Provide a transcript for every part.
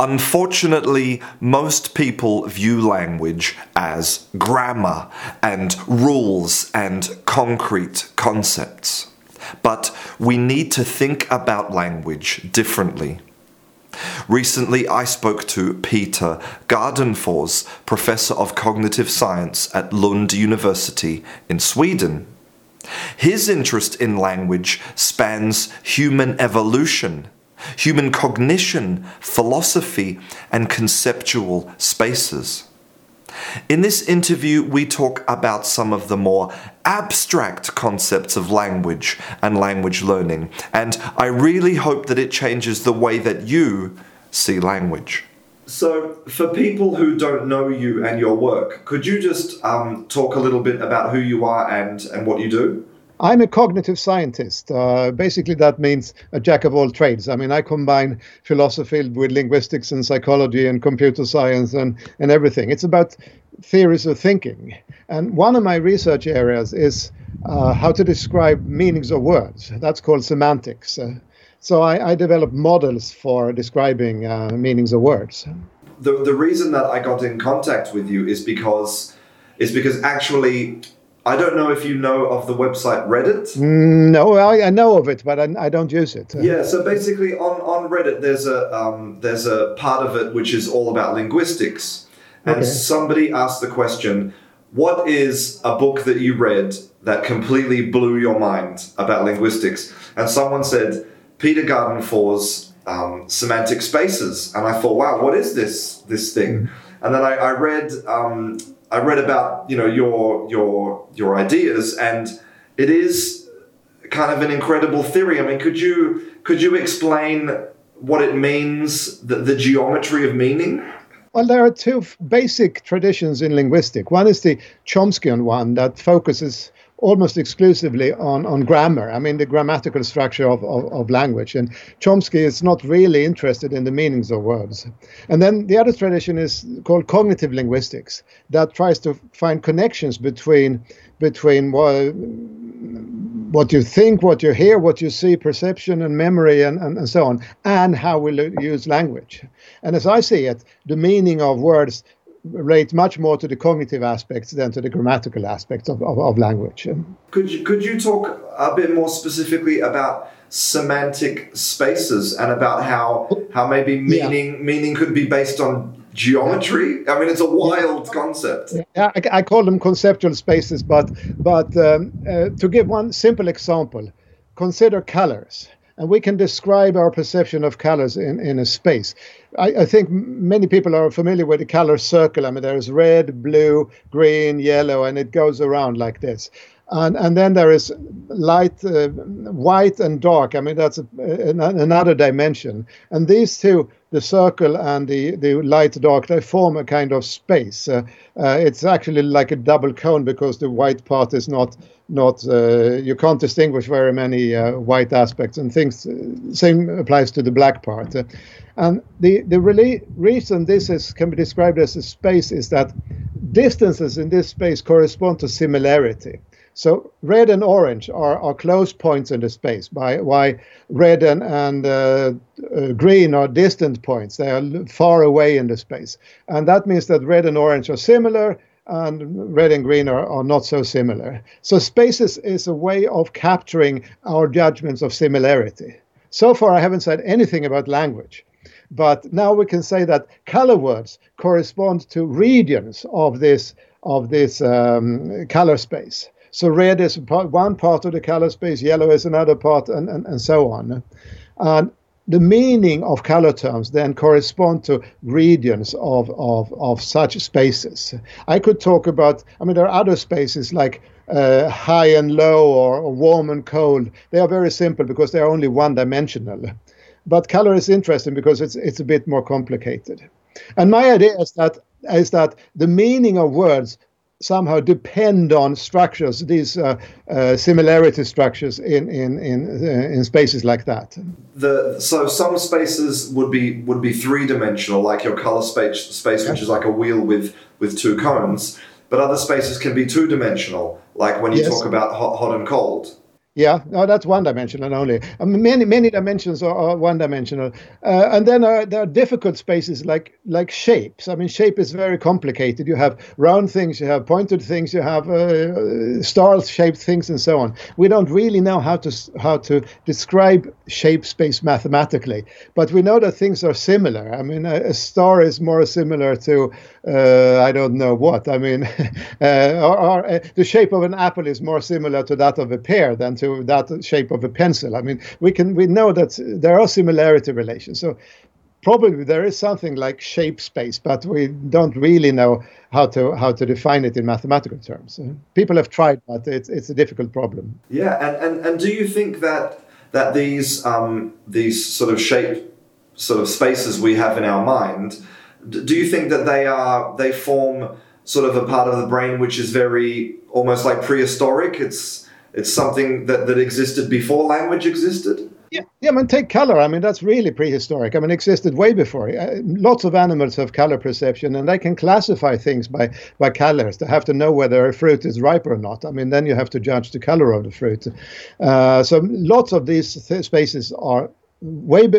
Unfortunately, most people view language as grammar and rules and concrete concepts. But we need to think about language differently. Recently, I spoke to Peter Gardenfors, Professor of Cognitive Science at Lund University in Sweden. His interest in language spans human evolution, human cognition, philosophy, and conceptual spaces. In this interview, we talk about some of the more abstract concepts of language and language learning, and I really hope that it changes the way that you see language. So, for people who don't know you and your work, could you just um, talk a little bit about who you are and, and what you do? I'm a cognitive scientist. Uh, basically, that means a jack of all trades. I mean, I combine philosophy with linguistics and psychology and computer science and, and everything. It's about theories of thinking. And one of my research areas is uh, how to describe meanings of words. That's called semantics. Uh, so I, I, develop models for describing uh, meanings of words. The, the reason that I got in contact with you is because is because actually I don't know if you know of the website Reddit. Mm, no, I, I, know of it, but I, I, don't use it. Yeah, so basically on, on Reddit, there's a um, there's a part of it which is all about linguistics, and okay. somebody asked the question, "What is a book that you read that completely blew your mind about linguistics?" And someone said Peter Gardenfors um, Semantic Spaces, and I thought, "Wow, what is this this thing?" Mm-hmm. And then I, I read. Um, I read about you know your your your ideas, and it is kind of an incredible theory. I mean, could you could you explain what it means, the, the geometry of meaning? Well, there are two basic traditions in linguistics. One is the Chomskyan one that focuses almost exclusively on, on grammar. I mean, the grammatical structure of, of, of, language. And Chomsky is not really interested in the meanings of words. And then the other tradition is called cognitive linguistics that tries to find connections between between what, what you think, what you hear, what you see, perception and memory, and, and, and so on, and how we use language. And as I see it, the meaning of words relate much more to the cognitive aspects than to the grammatical aspects of, of, of, language. Could you, could you talk a bit more specifically about semantic spaces and about how how maybe meaning yeah. meaning could be based on geometry? I mean, it's a wild yeah. concept. Yeah, I, I, call them conceptual spaces, but but um, uh, to give one simple example, consider colors and we can describe our perception of colors in, in a space. I, I, think many people are familiar with the color circle. I mean, there's red, blue, green, yellow, and it goes around like this. And, and then there is light, uh, white, and dark. I mean, that's a, a, another dimension. And these two the circle and the, the light dark they form a kind of space. Uh, uh, it's actually like a double cone because the white part is not not uh, you can't distinguish very many uh, white aspects and things. Same applies to the black part. Uh, and the the really reason this is can be described as a space is that distances in this space correspond to similarity. So red and orange are, are close points in the space, by why red and, and uh, uh, green are distant points. They are far away in the space. And that means that red and orange are similar and red and green are, are not so similar. So spaces is a way of capturing our judgments of similarity. So far, I haven't said anything about language. But now we can say that color words correspond to regions of this of this um, color space. So red is one part of the color space, yellow is another part, and, and, and so on. And the meaning of color terms then correspond to regions of, of, of such spaces. I could talk about, I mean, there are other spaces like uh, high and low or, or, warm and cold. They are very simple because they are only one dimensional. But color is interesting because it's, it's a bit more complicated. And my idea is that is that the meaning of words somehow depend on structures, these uh, uh, similarity structures in in in, uh, in spaces like that. The so some spaces would be would be three dimensional, like your color space space, which is like a wheel with with two cones. But other spaces can be two dimensional, like when you yes. talk about hot, hot and cold. Yeah, no, that's one dimensional only. Mean, many many dimensions are, are one dimensional, uh, and then uh, there are difficult spaces like like shapes. I mean, shape is very complicated. You have round things, you have pointed things, you have uh, star-shaped things, and so on. We don't really know how to how to describe shape space mathematically, but we know that things are similar. I mean, a, a star is more similar to uh, I don't know what. I mean, uh, or, or the shape of an apple is more similar to that of a pear than to that shape of a pencil. I mean, we can we know that there are similarity relations. So probably there is something like shape space, but we don't really know how to how to define it in mathematical terms. People have tried, but it's it's a difficult problem. Yeah, and and, and do you think that that these um, these sort of shape sort of spaces we have in our mind, do you think that they are they form sort of a part of the brain which is very almost like prehistoric? It's it's something that, that existed before language existed. Yeah, yeah. I mean, take color. I mean, that's really prehistoric. I mean, existed way before. Uh, lots of animals have color perception, and they can classify things by by colors. They have to know whether a fruit is ripe or not. I mean, then you have to judge the color of the fruit. Uh, so lots of these th- spaces are way be,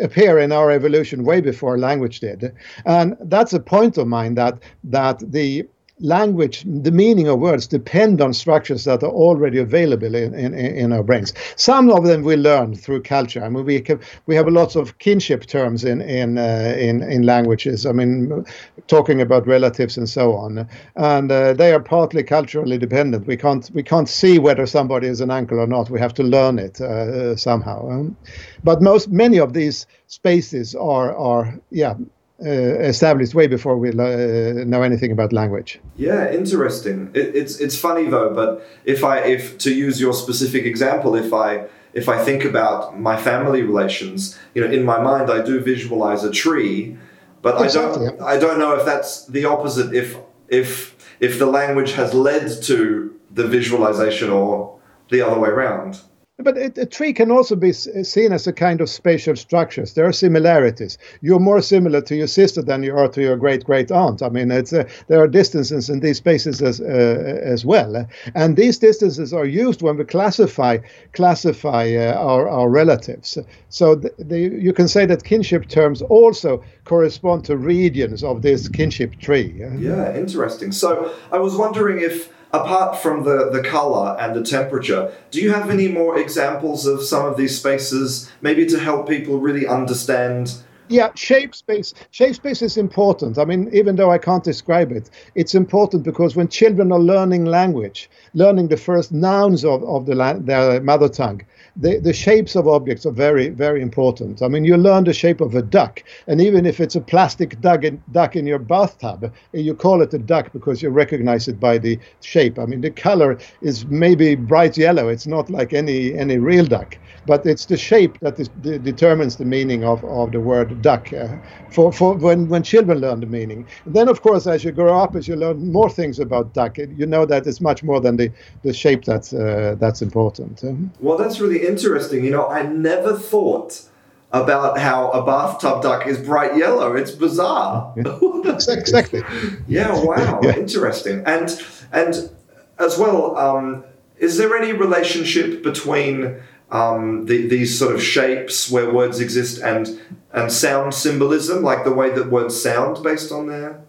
appear in our evolution way before language did, and that's a point of mine that that the language, the meaning of words depend on structures that are already available in, in, in our brains. Some of them we learn through culture. I mean, we can, we have lots of kinship terms in in uh, in in languages. I mean, talking about relatives and so on, and uh, they are partly culturally dependent. We can't we can't see whether somebody is an uncle or not. We have to learn it uh, somehow. Um, but most many of these spaces are are yeah established way before we uh, know anything about language. Yeah, interesting. It, it's it's funny though, but if I if to use your specific example, if I if I think about my family relations, you know, in my mind I do visualize a tree, but exactly. I don't I don't know if that's the opposite. If if if the language has led to the visualization or the other way around. But a, tree can also be seen as a kind of spatial structures. There are similarities. You're more similar to your sister than you are to your great great aunt. I mean, it's uh, there are distances in these spaces as uh, as well, and these distances are used when we classify classify uh, our our relatives. So the, the, you can say that kinship terms also correspond to regions of this kinship tree. Yeah, interesting. So I was wondering if apart from the, the color and the temperature, do you have any more examples of some of these spaces, maybe to help people really understand? Yeah, shape space. Shape space is important. I mean, even though I can't describe it, it's important because when children are learning language, learning the first nouns of, of the their mother tongue, the, the shapes of objects are very, very important. I mean, you learn the shape of a duck, and even if it's a plastic duck in, duck in your bathtub, you call it a duck because you recognize it by the shape. I mean, the color is maybe bright yellow. It's not like any any real duck, but it's the shape that is, de- determines the meaning of, of the word duck uh, for, for when, when children learn the meaning. And then, of course, as you grow up, as you learn more things about duck, you know that it's much more than the, the shape that's, uh, that's important. Well, that's really interesting. You know, I never thought about how a bathtub duck is bright yellow. It's bizarre. exactly. yeah. Wow. Yeah. Interesting. And and as well, um, is there any relationship between um, the, these sort of shapes where words exist and and sound symbolism, like the way that words sound based on their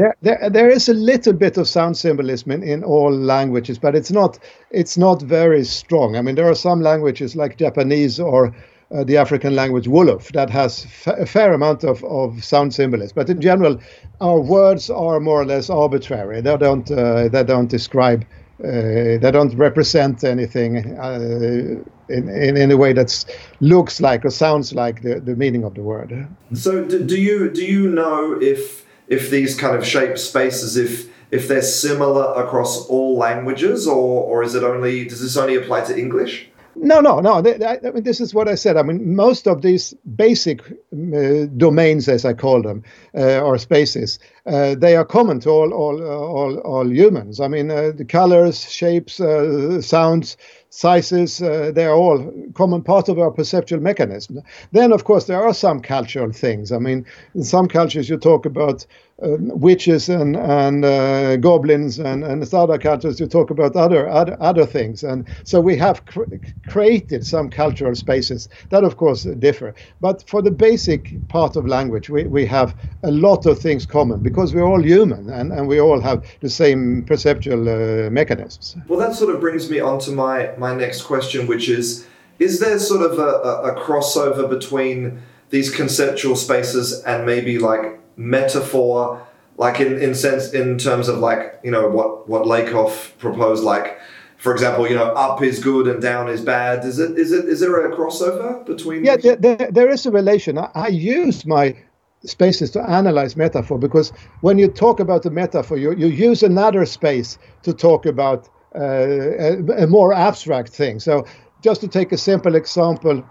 there, there, there is a little bit of sound symbolism in, in all languages, but it's not it's not very strong. I mean, there are some languages like Japanese or uh, the African language Wolof that has f- a fair amount of, of sound symbolism. But in general, our words are more or less arbitrary. They don't uh, they don't describe uh, they don't represent anything uh, in, in, in a way that looks like or sounds like the, the meaning of the word. So, do, do you do you know if if these kind of shape spaces if if they're similar across all languages, or or is it only does this only apply to English? No, no, no. I mean, this is what I said. I mean, most of these basic uh, domains, as I call them, uh, or spaces, uh, they are common to all all all, all humans. I mean, uh, the colors, shapes, uh, sounds, sizes, uh, they are all common part of our perceptual mechanism. Then, of course, there are some cultural things. I mean, in some cultures, you talk about uh, witches and and uh, goblins, and and other cultures you talk about other other other things. And so we have cr- created some cultural spaces that, of course, differ. But for the basic part of language, we, we have a lot of things common because we're all human and, and we all have the same perceptual uh, mechanisms. Well, that sort of brings me on to my my next question, which is: Is there sort of a, a crossover between these conceptual spaces and maybe like metaphor like in, in sense in terms of like you know what what Lakoff proposed like for example you know up is good and down is bad. Is it is it is there a crossover between yeah there, there, there is a relation. I, I use my spaces to analyze metaphor because when you talk about the metaphor you, you use another space to talk about a, a, more abstract thing so just to take a simple example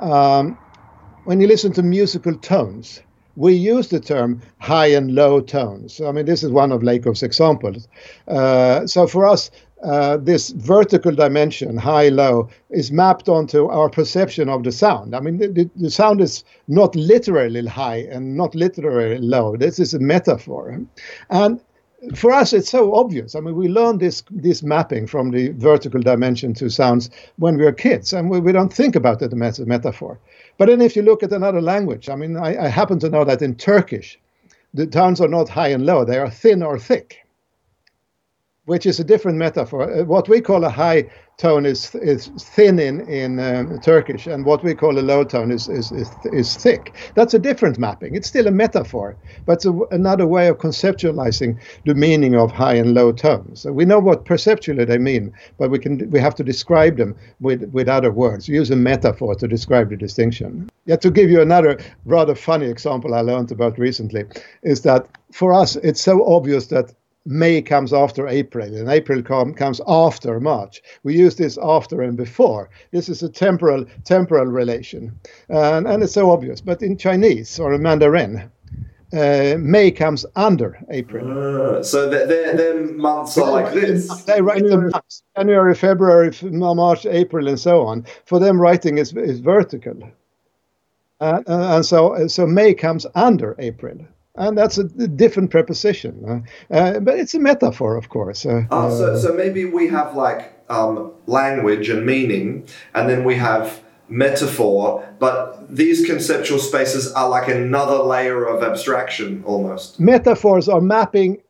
um, when you listen to musical tones we use the term high and low tones. I mean, this is one of Lakoff's examples. Uh, so for us, uh, this vertical dimension, high low, is mapped onto our perception of the sound. I mean, the, the, sound is not literally high and not literally low. This is a metaphor. And for us, it's so obvious. I mean, we learned this this mapping from the vertical dimension to sounds when we were kids, and we, we don't think about it as a metaphor. But then if you look at another language, I mean, I, I happen to know that in Turkish, the tones are not high and low, they are thin or thick which is a different metaphor. Uh, what we call a high tone is is thin in in um, Turkish, and what we call a low tone is is is, is thick. That's a different mapping. It's still a metaphor, but it's a, another way of conceptualizing the meaning of high and low tones. So we know what perceptually they mean, but we can we have to describe them with with other words. Use a metaphor to describe the distinction. Yeah, to give you another rather funny example I learned about recently is that for us it's so obvious that May comes after April, and April com- comes after March. We use this after and before. This is a temporal temporal relation, and, and it's so obvious. But in Chinese or in Mandarin, uh, May comes under April. Uh, so their, their months are like this. They write the months: January, February, March, April, and so on. For them, writing is is vertical, uh, and so so May comes under April and that's a different preposition. Uh, uh, but it's a metaphor, of course. Uh, oh, so, so maybe we have like um, language and meaning, and then we have metaphor, but these conceptual spaces are like another layer of abstraction almost. Metaphors are mapping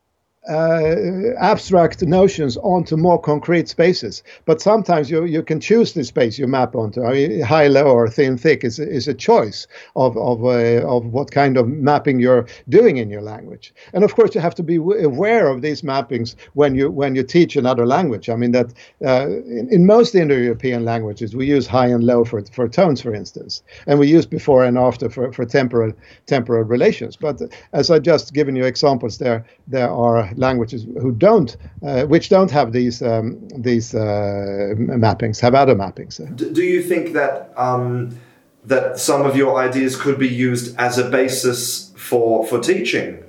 uh, abstract notions onto more concrete spaces. But sometimes you, you can choose the space you map onto. I mean, high, low, or thin, thick is, is a choice of, of, uh, of what kind of mapping you're doing in your language. And of course, you have to be aware of these mappings when you when you teach another language. I mean that uh, in, in most Indo-European languages, we use high and low for, for tones, for instance, and we use before and after for, for temporal temporal relations. But as I just given you examples there, there are languages who don't, uh, which don't have these um, these uh, mappings, have other mappings. Do you think that um, that some of your ideas could be used as a basis for for teaching?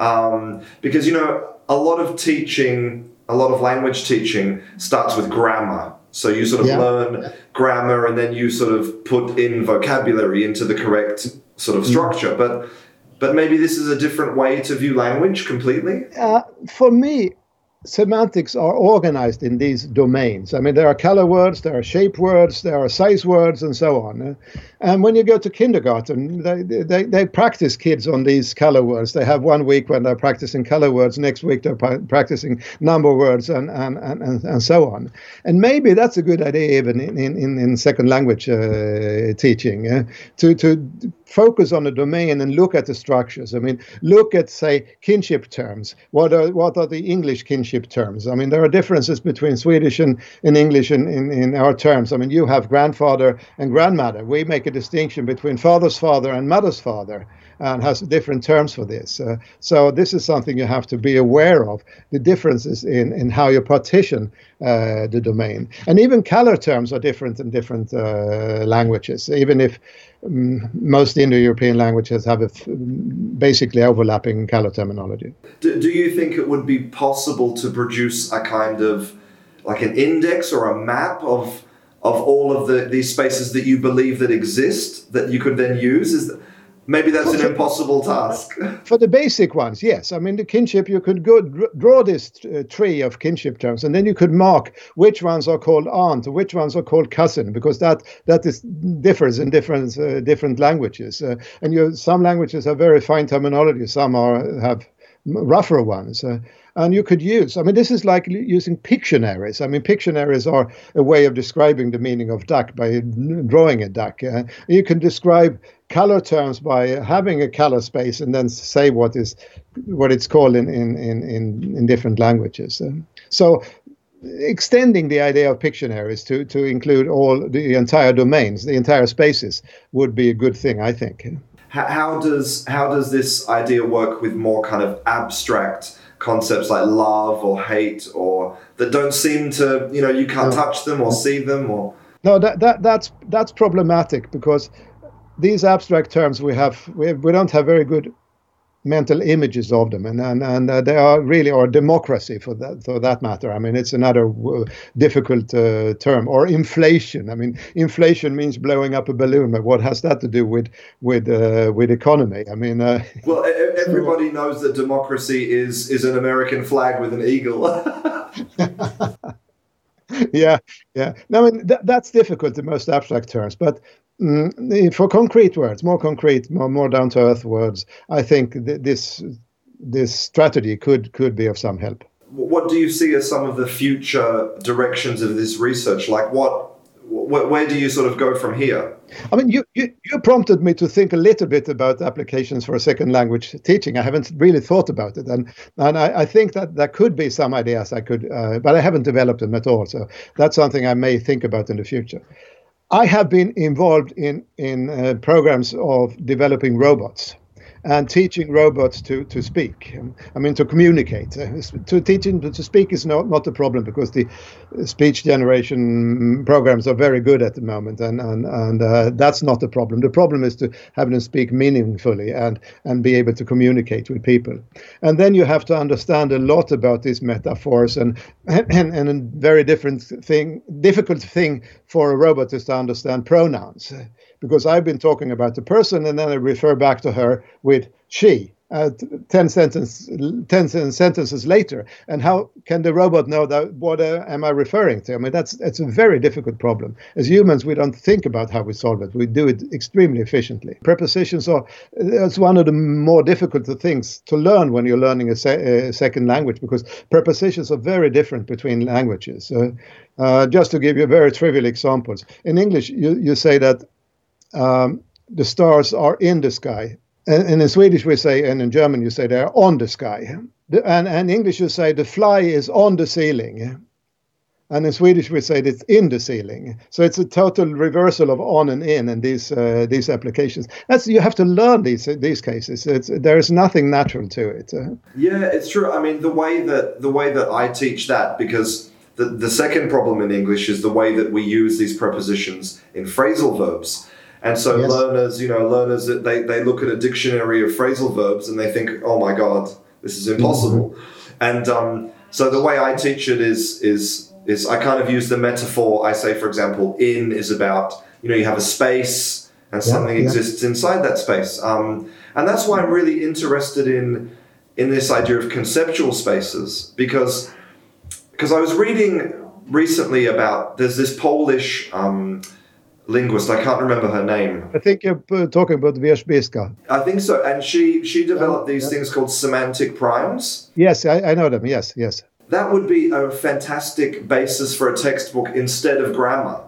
Um, because you know, a lot of teaching, a lot of language teaching starts with grammar. So you sort of yeah. learn grammar and then you sort of put in vocabulary into the correct sort of mm. structure. But but maybe this is a different way to view language completely? Uh, for me, semantics are organized in these domains. I mean, there are color words, there are shape words, there are size words, and so on. And when you go to kindergarten, they, they, they practice kids on these color words. They have one week when they're practicing color words, next week they're practicing number words, and, and, and, and so on. And maybe that's a good idea even in, in, in second language uh, teaching, uh, to, to focus on the domain and look at the structures. I mean, look at, say, kinship terms. What are, what are the English kinship terms. I mean, there are differences between Swedish and in English in, in, in our terms. I mean, you have grandfather and grandmother. We make a distinction between father's father and mother's father and has different terms for this. Uh, so this is something you have to be aware of, the differences in, in how you partition uh, the domain. And even color terms are different in different uh, languages, even if um, most Indo-European languages have basically overlapping color terminology. Do, do you think it would be possible to produce a kind of like an index or a map of of all of the these spaces that you believe that exist that you could then use? Is that, maybe that's an impossible task. For the basic ones, yes. I mean, the kinship you could go draw this uh, tree of kinship terms, and then you could mark which ones are called aunt, which ones are called cousin, because that that is differs in different uh, different languages. Uh, and you some languages have very fine terminology, some are have rougher ones. And you could use, I mean, this is like using Pictionaries. I mean, Pictionaries are a way of describing the meaning of duck by drawing a duck. Uh, you can describe color terms by having a color space and then say what is what it's called in in in in, different languages. So extending the idea of Pictionaries to to include all the entire domains, the entire spaces, would be a good thing, I think how does how does this idea work with more kind of abstract concepts like love or hate or that don't seem to you know you can't no. touch them or see them or no that, that that's that's problematic because these abstract terms we have we, we don't have very good mental images of them, and and, and uh, they are really or democracy for that for that matter. I mean, it's another uh, difficult uh, term or inflation. I mean, inflation means blowing up a balloon, but what has that to do with with uh, with economy? I mean, uh, well, everybody knows that democracy is is an American flag with an eagle. yeah, yeah. No, I mean th- that's difficult in most abstract terms, but Mm, for concrete words, more concrete, more, more down to earth words, I think th- this this strategy could could be of some help. What do you see as some of the future directions of this research? Like what where, where do you sort of go from here? I mean, you, you, you prompted me to think a little bit about applications for second language teaching. I haven't really thought about it, and and I, I think that there could be some ideas I could, uh, but I haven't developed them at all. So that's something I may think about in the future. I have been involved in in uh, programs of developing robots and teaching robots to, to speak. I mean, to communicate. Uh, to teaching to speak is not, not a problem because the speech generation programs are very good at the moment, and and and uh, that's not the problem. The problem is to have them speak meaningfully and and be able to communicate with people. And then you have to understand a lot about these metaphors, and and, and a very different thing, difficult thing for a robot is to understand pronouns because I've been talking about the person and then I refer back to her with she. Uh, 10, sentence, 10 sentences later. And how can the robot know that what uh, am i referring to? I mean that's that's a very difficult problem. As humans we don't think about how we solve it. We do it extremely efficiently. Prepositions are that's one of the more difficult things to learn when you're learning a, se- a second language because prepositions are very different between languages. Uh, uh, just to give you very trivial examples. In english you, you say that um, the stars are in the sky. And, and, in Swedish we say, and in German you say they're on the sky. And, and English you say the fly is on the ceiling. And in Swedish we say it's in the ceiling. So it's a total reversal of on and in in these uh, these applications. That's you have to learn these these cases. It's, there is nothing natural to it. Yeah, it's true. I mean, the way that the way that I teach that because the the second problem in English is the way that we use these prepositions in phrasal verbs. And so yes. learners, you know, learners they, they look at a dictionary of phrasal verbs and they think, oh my God, this is impossible. Mm-hmm. And um, so the way I teach it is is is I kind of use the metaphor. I say, for example, in is about you know you have a space and yeah, something yeah. exists inside that space. Um, and that's why I'm really interested in in this idea of conceptual spaces because because I was reading recently about there's this Polish um, linguist. I can't remember her name. I think you're talking about Wierzbicka. I think so. And she she developed these yeah. things called semantic primes. Yes, I, I know them. Yes, yes. That would be a fantastic basis for a textbook instead of grammar.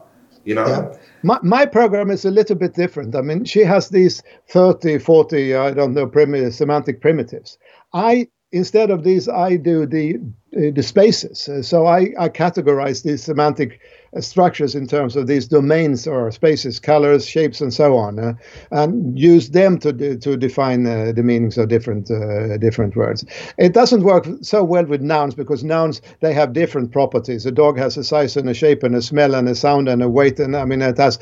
You know. Yeah. My, my program is a little bit different. I mean, she has these 30, 40, I don't know, primi- semantic primitives. I instead of these, I do the uh, the spaces. Uh, so I, I categorize these semantic structures in terms of these domains or spaces, colors, shapes, and so on, uh, and use them to to define uh, the meanings of different uh, different words. It doesn't work so well with nouns because nouns they have different properties. A dog has a size and a shape and a smell and a sound and a weight, and I mean it has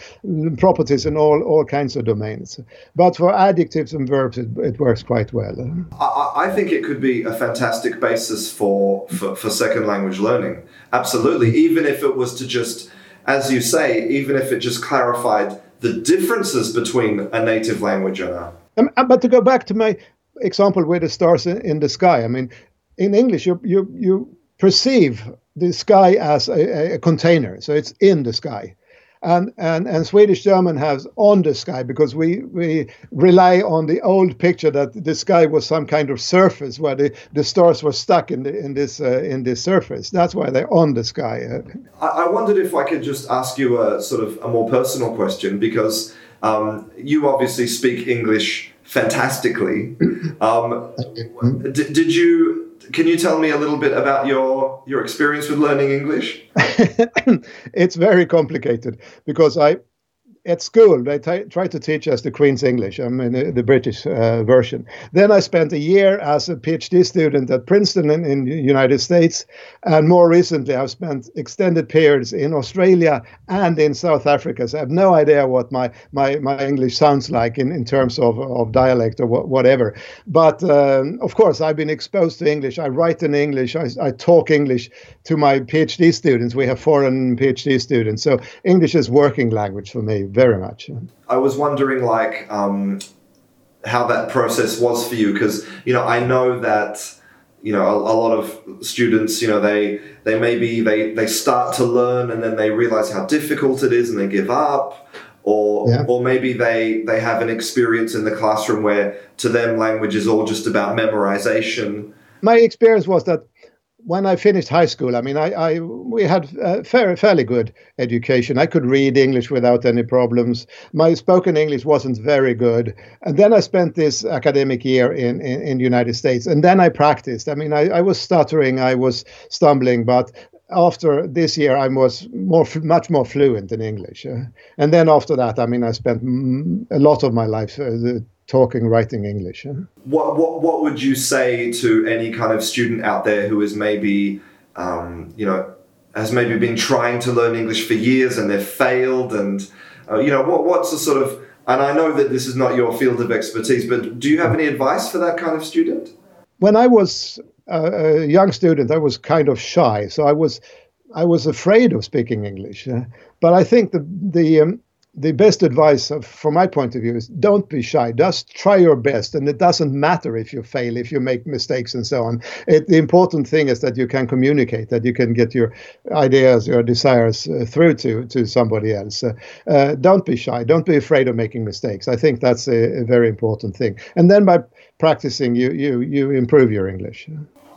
properties in all all kinds of domains. But for adjectives and verbs, it, it works quite well. I, I think it could be a fantastic basis for, for for second language learning. Absolutely, even if it was to just, as you say, even if it just clarified the differences between a native language and a. Um, uh, but to go back to my example with the stars in, the sky, I mean, in English, you you you perceive the sky as a, a container, so it's in the sky and, and, and Swedish German has on the sky because we, we rely on the old picture that the sky was some kind of surface where the, the stars were stuck in the, in this uh, in this surface. That's why they're on the sky. I, I wondered if I could just ask you a sort of a more personal question because um, you obviously speak English fantastically. Um, did, did you can you tell me a little bit about your your experience with learning English? it's very complicated because I at school they t- tried to teach us the Queen's English, I mean the, the British uh, version. Then I spent a year as a PhD student at Princeton in, in the United States, and more recently I've spent extended periods in Australia and in South Africa. So I have no idea what my my, my English sounds like in, in terms of, of dialect or wh- whatever. But um, of course I've been exposed to English. I write in English. I, I talk English to my PhD students. We have foreign PhD students, so English is working language for me very much. I was wondering, like, um, how that process was for you, because you know, I know that you know a, a, lot of students, you know, they they maybe they they start to learn and then they realize how difficult it is and they give up. Or, yeah. or maybe they, they have an experience in the classroom where to them language is all just about memorization. My experience was that when I finished high school, I mean, I, I we had a fair, fairly good education. I could read English without any problems. My spoken English wasn't very good, and then I spent this academic year in in, in the United States, and then I practiced. I mean, I, I was stuttering, I was stumbling, but after this year, I was more much more fluent in English. Uh, and then after that, I mean, I spent a lot of my life uh, talking, writing English. What, what, what would you say to any kind of student out there who is maybe, um, you know, has maybe been trying to learn English for years and they've failed? And, uh, you know, what, what's the sort of, and I know that this is not your field of expertise, but do you have any advice for that kind of student? When I was a young student, I was kind of shy. So I was, I was afraid of speaking English. Uh, but I think the, the, um, the best advice from my point of view is don't be shy. Just try your best and it doesn't matter if you fail if you make mistakes and so on. It, the important thing is that you can communicate that you can get your ideas your desires uh, through to to somebody else. Uh, uh, don't be shy. Don't be afraid of making mistakes. I think that's a, a, very important thing. And then by practicing you you you improve your english.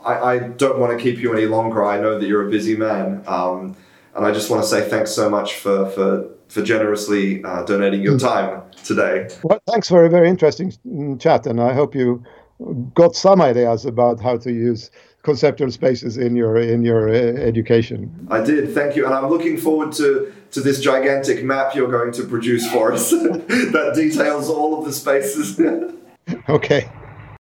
I, I don't want to keep you any longer. I know that you're a busy man um, and i just want to say thanks so much for for for generously uh, donating your hmm. time today. Well, thanks for a very interesting mm, chat, and I hope you got some ideas about how to use conceptual spaces in your in your uh, education. I did, thank you, and I'm looking forward to to this gigantic map you're going to produce for us that details all of the spaces. okay.